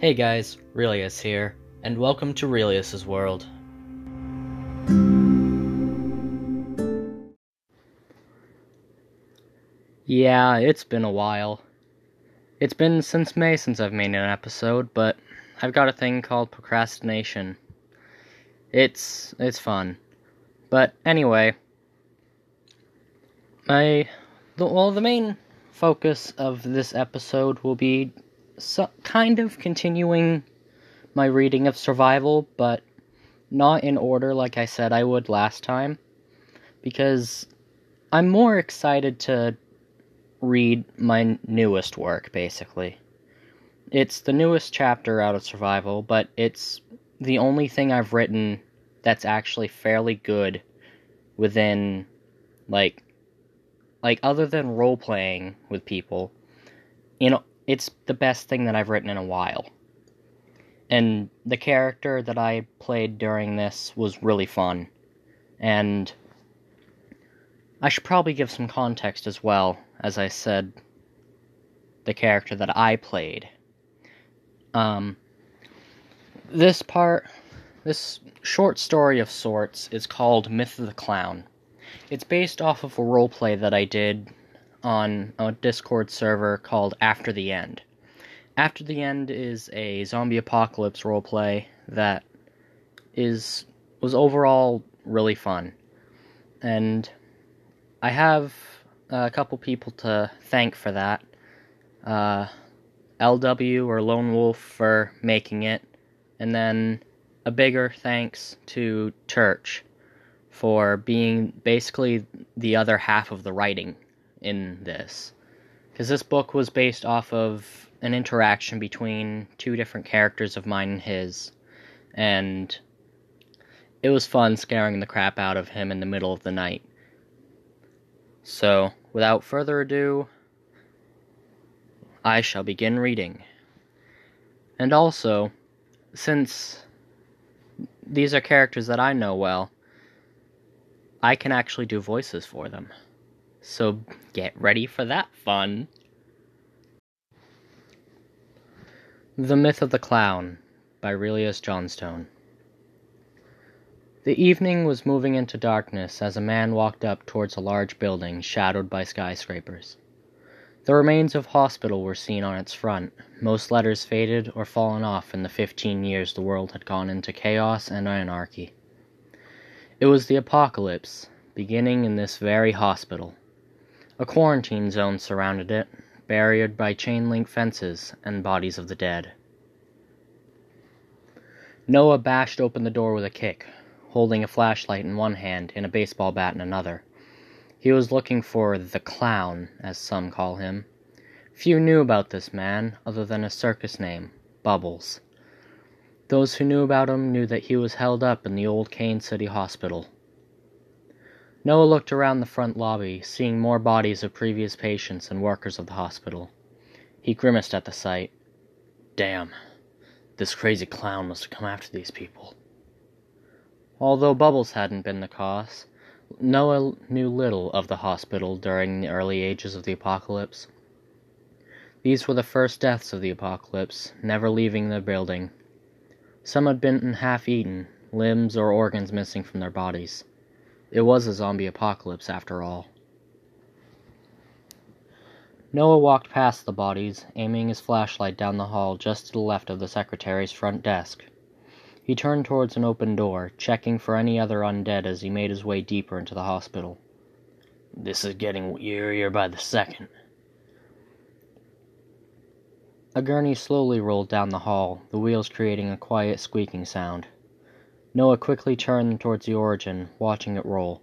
Hey guys, Relius here, and welcome to Relius's World. Yeah, it's been a while. It's been since May since I've made an episode, but I've got a thing called procrastination. It's it's fun. But anyway, my the, well the main focus of this episode will be so, kind of continuing my reading of survival, but not in order like I said I would last time because I'm more excited to read my newest work basically. It's the newest chapter out of survival, but it's the only thing I've written that's actually fairly good within like like other than role playing with people you know it's the best thing that I've written in a while. And the character that I played during this was really fun. And I should probably give some context as well, as I said the character that I played. Um, this part, this short story of sorts, is called Myth of the Clown. It's based off of a roleplay that I did on a Discord server called After the End. After the End is a zombie apocalypse roleplay that is was overall really fun. And I have a couple people to thank for that. Uh, LW or Lone Wolf for making it, and then a bigger thanks to Turch for being basically the other half of the writing in this. Because this book was based off of an interaction between two different characters of mine and his. And it was fun scaring the crap out of him in the middle of the night. So, without further ado, I shall begin reading. And also, since these are characters that I know well, I can actually do voices for them. So get ready for that fun. The Myth of the Clown by Relius Johnstone. The evening was moving into darkness as a man walked up towards a large building shadowed by skyscrapers. The remains of hospital were seen on its front, most letters faded or fallen off in the fifteen years the world had gone into chaos and anarchy. It was the apocalypse, beginning in this very hospital. A quarantine zone surrounded it, barriered by chain link fences and bodies of the dead. Noah bashed open the door with a kick, holding a flashlight in one hand and a baseball bat in another. He was looking for the clown, as some call him. Few knew about this man, other than his circus name, Bubbles. Those who knew about him knew that he was held up in the old Kane City Hospital. Noah looked around the front lobby, seeing more bodies of previous patients and workers of the hospital. He grimaced at the sight. Damn, this crazy clown must have come after these people. Although Bubbles hadn't been the cause, Noah knew little of the hospital during the early ages of the apocalypse. These were the first deaths of the apocalypse, never leaving the building. Some had been half eaten, limbs or organs missing from their bodies. It was a zombie apocalypse, after all. Noah walked past the bodies, aiming his flashlight down the hall just to the left of the secretary's front desk. He turned towards an open door, checking for any other undead as he made his way deeper into the hospital. This is getting weirier by the second. A gurney slowly rolled down the hall, the wheels creating a quiet squeaking sound. Noah quickly turned towards the origin, watching it roll.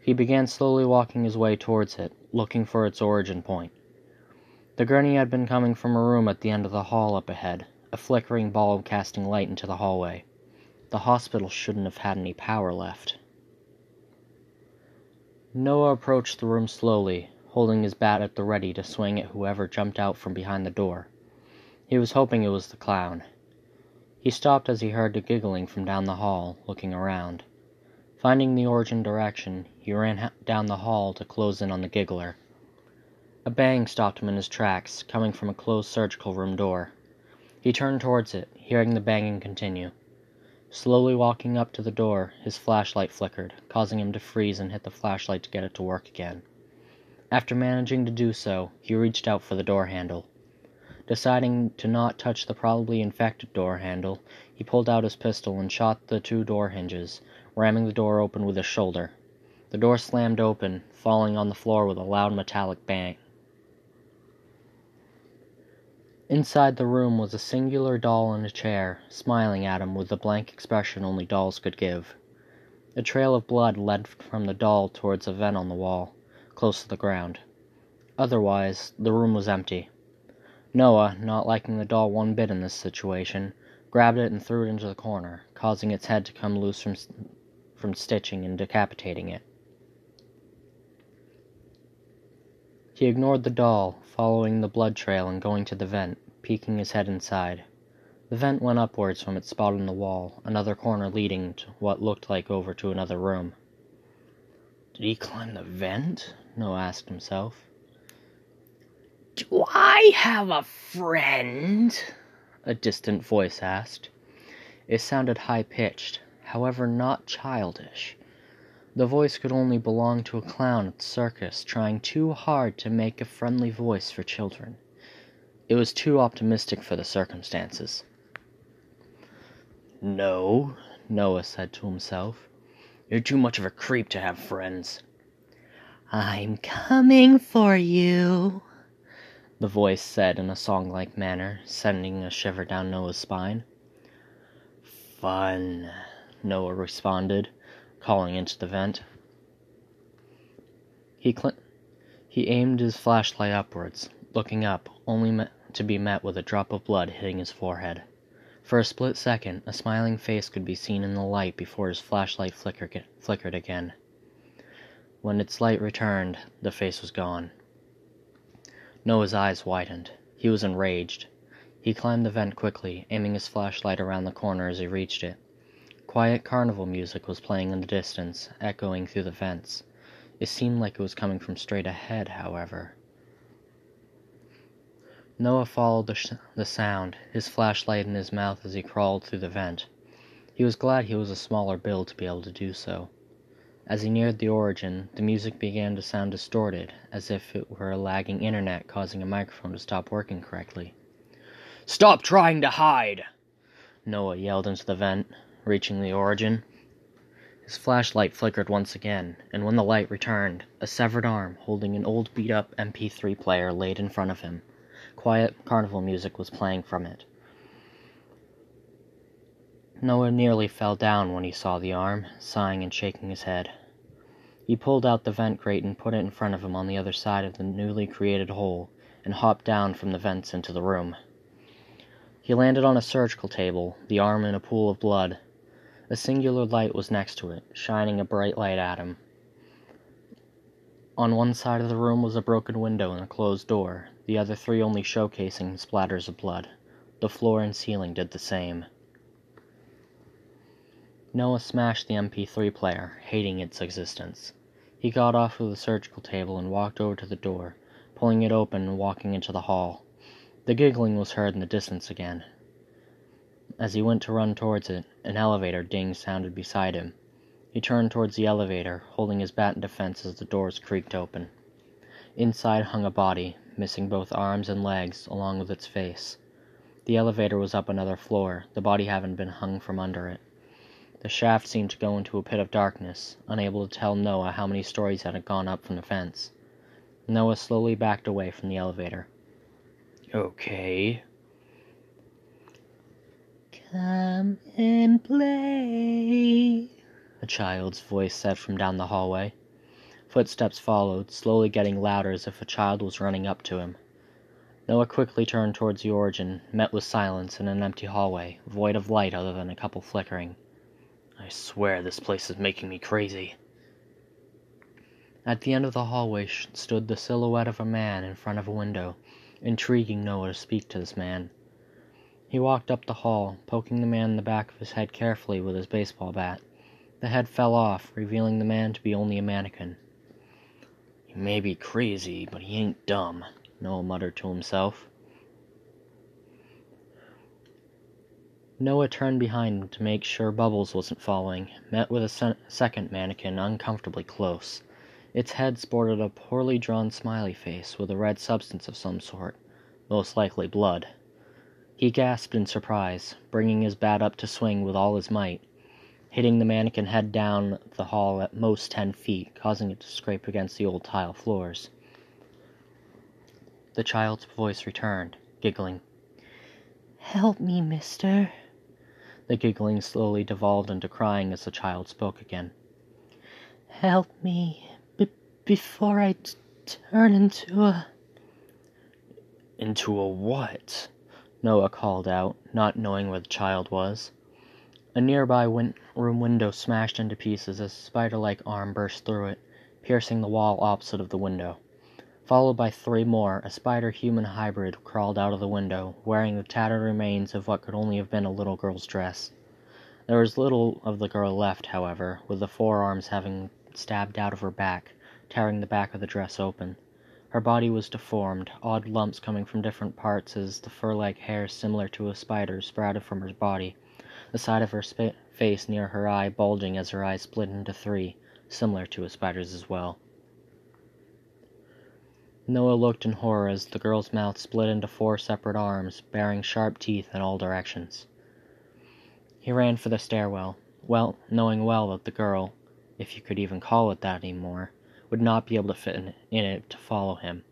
He began slowly walking his way towards it, looking for its origin point. The gurney had been coming from a room at the end of the hall up ahead, a flickering bulb casting light into the hallway. The hospital shouldn't have had any power left. Noah approached the room slowly, holding his bat at the ready to swing at whoever jumped out from behind the door. He was hoping it was the clown. He stopped as he heard the giggling from down the hall, looking around. Finding the origin direction, he ran down the hall to close in on the giggler. A bang stopped him in his tracks, coming from a closed surgical room door. He turned towards it, hearing the banging continue. Slowly walking up to the door, his flashlight flickered, causing him to freeze and hit the flashlight to get it to work again. After managing to do so, he reached out for the door handle. Deciding to not touch the probably infected door handle, he pulled out his pistol and shot the two door hinges, ramming the door open with his shoulder. The door slammed open, falling on the floor with a loud metallic bang. Inside the room was a singular doll in a chair, smiling at him with the blank expression only dolls could give. A trail of blood led from the doll towards a vent on the wall, close to the ground. Otherwise, the room was empty. Noah, not liking the doll one bit in this situation, grabbed it and threw it into the corner, causing its head to come loose from, from stitching and decapitating it. He ignored the doll, following the blood trail and going to the vent, peeking his head inside. The vent went upwards from its spot in the wall, another corner leading to what looked like over to another room. Did he climb the vent? Noah asked himself. Do I have a friend? A distant voice asked. It sounded high pitched, however, not childish. The voice could only belong to a clown at the circus trying too hard to make a friendly voice for children. It was too optimistic for the circumstances. No, Noah said to himself. You're too much of a creep to have friends. I'm coming for you, the voice said in a song like manner, sending a shiver down Noah's spine. Fun, Noah responded, calling into the vent. He, cl- he aimed his flashlight upwards, looking up, only to be met with a drop of blood hitting his forehead. For a split second, a smiling face could be seen in the light before his flashlight flicker- flickered again. When its light returned, the face was gone. Noah's eyes widened. He was enraged. He climbed the vent quickly, aiming his flashlight around the corner as he reached it. Quiet carnival music was playing in the distance, echoing through the vents. It seemed like it was coming from straight ahead, however. Noah followed the, sh- the sound, his flashlight in his mouth as he crawled through the vent. He was glad he was a smaller build to be able to do so. As he neared the origin, the music began to sound distorted, as if it were a lagging internet causing a microphone to stop working correctly. Stop trying to hide! Noah yelled into the vent, reaching the origin. His flashlight flickered once again, and when the light returned, a severed arm holding an old beat up MP3 player laid in front of him. Quiet carnival music was playing from it. Noah nearly fell down when he saw the arm, sighing and shaking his head. He pulled out the vent grate and put it in front of him on the other side of the newly created hole, and hopped down from the vents into the room. He landed on a surgical table, the arm in a pool of blood. A singular light was next to it, shining a bright light at him. On one side of the room was a broken window and a closed door, the other three only showcasing splatters of blood. The floor and ceiling did the same. Noah smashed the MP3 player, hating its existence. He got off of the surgical table and walked over to the door, pulling it open and walking into the hall. The giggling was heard in the distance again. As he went to run towards it, an elevator ding sounded beside him. He turned towards the elevator, holding his bat in defense as the doors creaked open. Inside hung a body, missing both arms and legs, along with its face. The elevator was up another floor, the body having been hung from under it. The shaft seemed to go into a pit of darkness, unable to tell Noah how many stories had gone up from the fence. Noah slowly backed away from the elevator. Okay. Come and play, a child's voice said from down the hallway. Footsteps followed, slowly getting louder as if a child was running up to him. Noah quickly turned towards the origin, met with silence in an empty hallway, void of light other than a couple flickering. I swear this place is making me crazy. At the end of the hallway stood the silhouette of a man in front of a window, intriguing Noah to speak to this man. He walked up the hall, poking the man in the back of his head carefully with his baseball bat. The head fell off, revealing the man to be only a mannequin. He may be crazy, but he ain't dumb, Noah muttered to himself. Noah turned behind him to make sure Bubbles wasn't following, met with a se- second mannequin uncomfortably close. Its head sported a poorly drawn smiley face with a red substance of some sort, most likely blood. He gasped in surprise, bringing his bat up to swing with all his might, hitting the mannequin head down the hall at most ten feet, causing it to scrape against the old tile floors. The child's voice returned, giggling. Help me, mister. The giggling slowly devolved into crying as the child spoke again. Help me b- before I t- turn into a. Into a what? Noah called out, not knowing where the child was. A nearby win- room window smashed into pieces as a spider like arm burst through it, piercing the wall opposite of the window. Followed by three more, a spider human hybrid crawled out of the window, wearing the tattered remains of what could only have been a little girl's dress. There was little of the girl left, however, with the forearms having stabbed out of her back, tearing the back of the dress open. Her body was deformed, odd lumps coming from different parts as the fur like hair similar to a spider's sprouted from her body, the side of her sp- face near her eye bulging as her eyes split into three, similar to a spider's as well. Noah looked in horror as the girl's mouth split into four separate arms, bearing sharp teeth in all directions. He ran for the stairwell, well, knowing well that the girl, if you could even call it that anymore, would not be able to fit in, in it to follow him.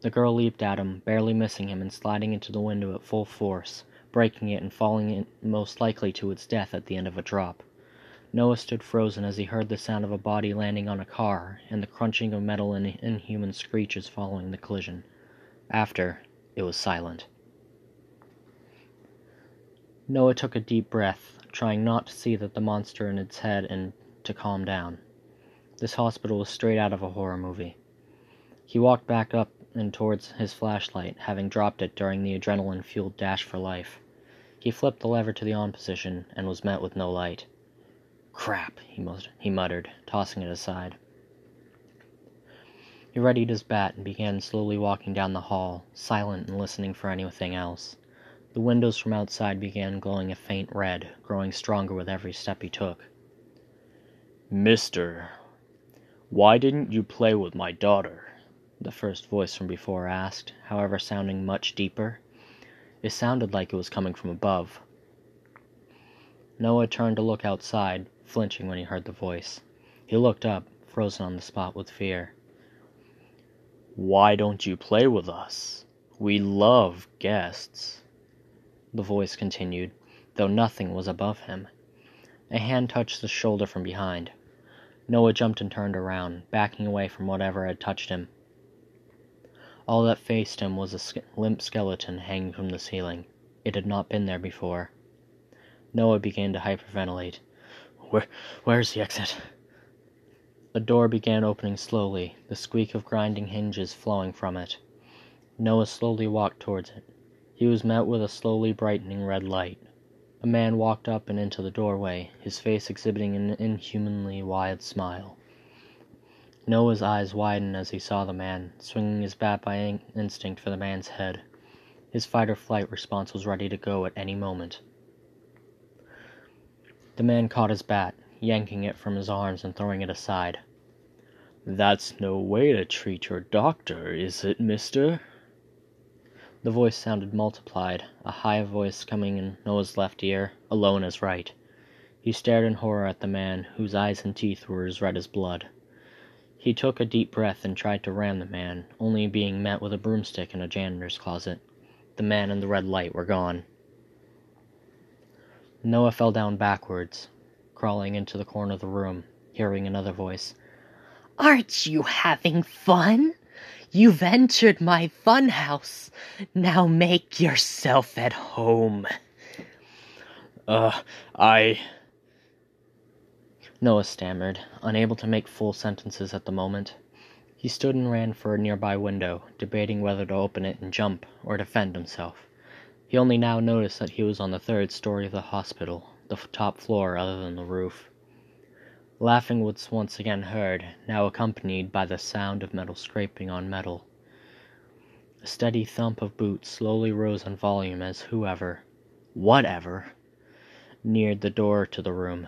The girl leaped at him, barely missing him and sliding into the window at full force, breaking it and falling in most likely to its death at the end of a drop. Noah stood frozen as he heard the sound of a body landing on a car and the crunching of metal and inhuman screeches following the collision. After, it was silent. Noah took a deep breath, trying not to see that the monster in its head and to calm down. This hospital was straight out of a horror movie. He walked back up and towards his flashlight, having dropped it during the adrenaline fueled dash for life. He flipped the lever to the on position and was met with no light. Crap, he, mut- he muttered, tossing it aside. He readied his bat and began slowly walking down the hall, silent and listening for anything else. The windows from outside began glowing a faint red, growing stronger with every step he took. Mister, why didn't you play with my daughter? The first voice from before asked, however, sounding much deeper. It sounded like it was coming from above. Noah turned to look outside, flinching when he heard the voice. He looked up, frozen on the spot with fear. Why don't you play with us? We love guests. The voice continued, though nothing was above him. A hand touched his shoulder from behind. Noah jumped and turned around, backing away from whatever had touched him. All that faced him was a limp skeleton hanging from the ceiling. It had not been there before. Noah began to hyperventilate. Where, where's the exit? The door began opening slowly, the squeak of grinding hinges flowing from it. Noah slowly walked towards it. He was met with a slowly brightening red light. A man walked up and into the doorway, his face exhibiting an inhumanly wide smile. Noah's eyes widened as he saw the man, swinging his bat by instinct for the man's head. His fight or flight response was ready to go at any moment. The man caught his bat, yanking it from his arms and throwing it aside. That's no way to treat your doctor, is it, mister? The voice sounded multiplied, a high voice coming in Noah's left ear, a low in his right. He stared in horror at the man, whose eyes and teeth were as red as blood. He took a deep breath and tried to ram the man, only being met with a broomstick in a janitor's closet. The man and the red light were gone. Noah fell down backwards, crawling into the corner of the room, hearing another voice. Aren't you having fun? You've entered my funhouse. Now make yourself at home. Uh, I. Noah stammered, unable to make full sentences at the moment. He stood and ran for a nearby window, debating whether to open it and jump or defend himself. He only now noticed that he was on the third story of the hospital, the top floor other than the roof. Laughing was once again heard, now accompanied by the sound of metal scraping on metal. A steady thump of boots slowly rose in volume as whoever, whatever, neared the door to the room.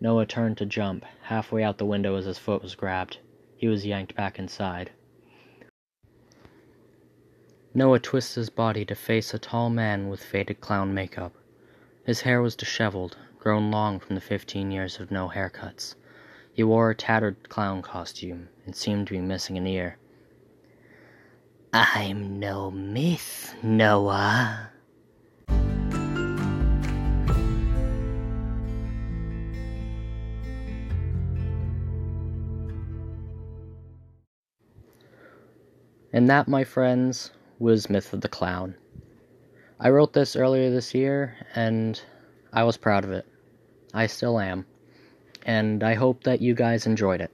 Noah turned to jump, halfway out the window as his foot was grabbed. He was yanked back inside. Noah twisted his body to face a tall man with faded clown makeup. His hair was disheveled, grown long from the fifteen years of no haircuts. He wore a tattered clown costume and seemed to be missing an ear. I'm no myth, Noah. And that, my friends, was Myth of the Clown. I wrote this earlier this year, and I was proud of it. I still am. And I hope that you guys enjoyed it.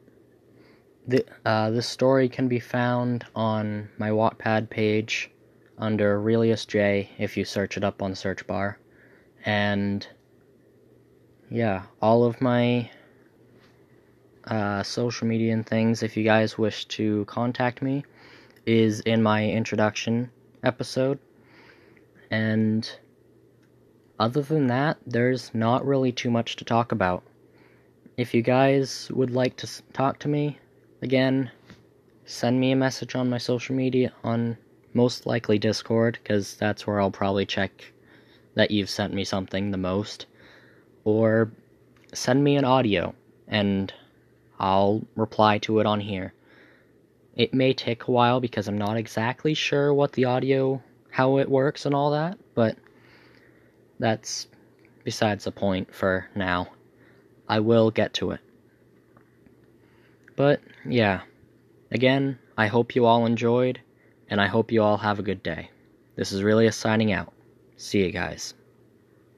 The, uh, this story can be found on my Wattpad page under Aurelius J if you search it up on search bar. And yeah, all of my uh, social media and things, if you guys wish to contact me, is in my introduction episode. And other than that, there's not really too much to talk about. If you guys would like to talk to me, again, send me a message on my social media on most likely Discord, because that's where I'll probably check that you've sent me something the most. Or send me an audio, and I'll reply to it on here. It may take a while because I'm not exactly sure what the audio, how it works and all that, but that's besides the point for now. I will get to it. But, yeah. Again, I hope you all enjoyed, and I hope you all have a good day. This is Relius signing out. See you guys.